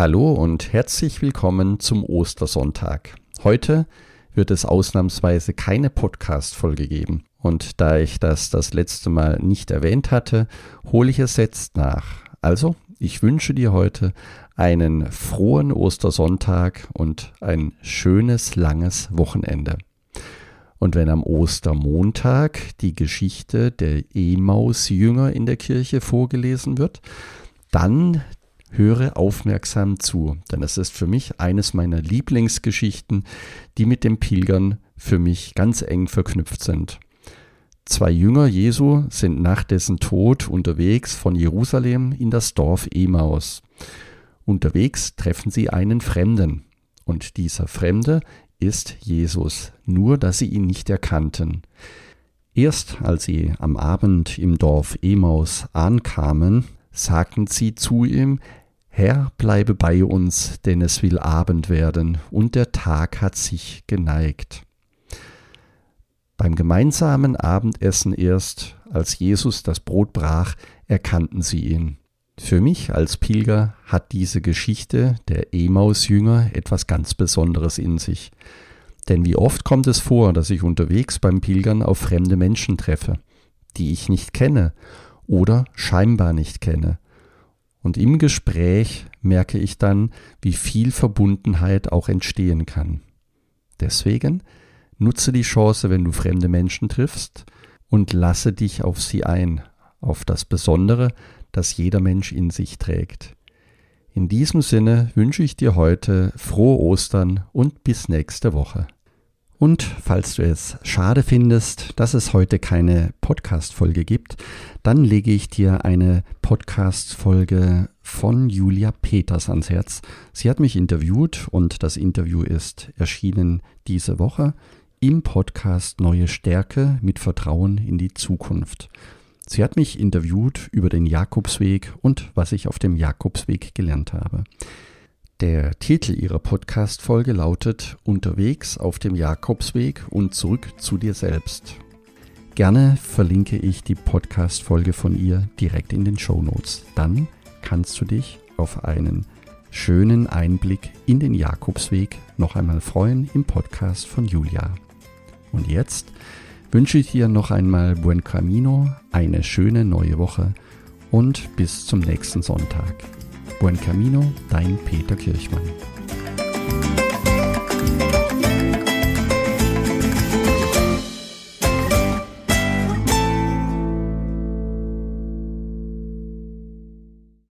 Hallo und herzlich willkommen zum Ostersonntag. Heute wird es ausnahmsweise keine Podcast-Folge geben. Und da ich das das letzte Mal nicht erwähnt hatte, hole ich es jetzt nach. Also, ich wünsche dir heute einen frohen Ostersonntag und ein schönes, langes Wochenende. Und wenn am Ostermontag die Geschichte der Emaus-Jünger in der Kirche vorgelesen wird, dann höre aufmerksam zu, denn es ist für mich eines meiner Lieblingsgeschichten, die mit dem Pilgern für mich ganz eng verknüpft sind. Zwei Jünger Jesu sind nach dessen Tod unterwegs von Jerusalem in das Dorf Emaus. Unterwegs treffen sie einen Fremden, und dieser Fremde ist Jesus, nur dass sie ihn nicht erkannten. Erst als sie am Abend im Dorf Emaus ankamen, sagten sie zu ihm, Herr, bleibe bei uns, denn es will Abend werden, und der Tag hat sich geneigt. Beim gemeinsamen Abendessen erst, als Jesus das Brot brach, erkannten sie ihn. Für mich als Pilger hat diese Geschichte der Emaus-Jünger etwas ganz Besonderes in sich. Denn wie oft kommt es vor, dass ich unterwegs beim Pilgern auf fremde Menschen treffe, die ich nicht kenne oder scheinbar nicht kenne. Und im Gespräch merke ich dann, wie viel Verbundenheit auch entstehen kann. Deswegen nutze die Chance, wenn du fremde Menschen triffst, und lasse dich auf sie ein, auf das Besondere, das jeder Mensch in sich trägt. In diesem Sinne wünsche ich dir heute frohe Ostern und bis nächste Woche. Und falls du es schade findest, dass es heute keine Podcast-Folge gibt, dann lege ich dir eine Podcast-Folge von Julia Peters ans Herz. Sie hat mich interviewt und das Interview ist erschienen diese Woche im Podcast Neue Stärke mit Vertrauen in die Zukunft. Sie hat mich interviewt über den Jakobsweg und was ich auf dem Jakobsweg gelernt habe. Der Titel ihrer Podcast-Folge lautet Unterwegs auf dem Jakobsweg und zurück zu dir selbst. Gerne verlinke ich die Podcast-Folge von ihr direkt in den Show Notes. Dann kannst du dich auf einen schönen Einblick in den Jakobsweg noch einmal freuen im Podcast von Julia. Und jetzt wünsche ich dir noch einmal Buen Camino, eine schöne neue Woche und bis zum nächsten Sonntag. Buen Camino, dein Peter Kirchmann.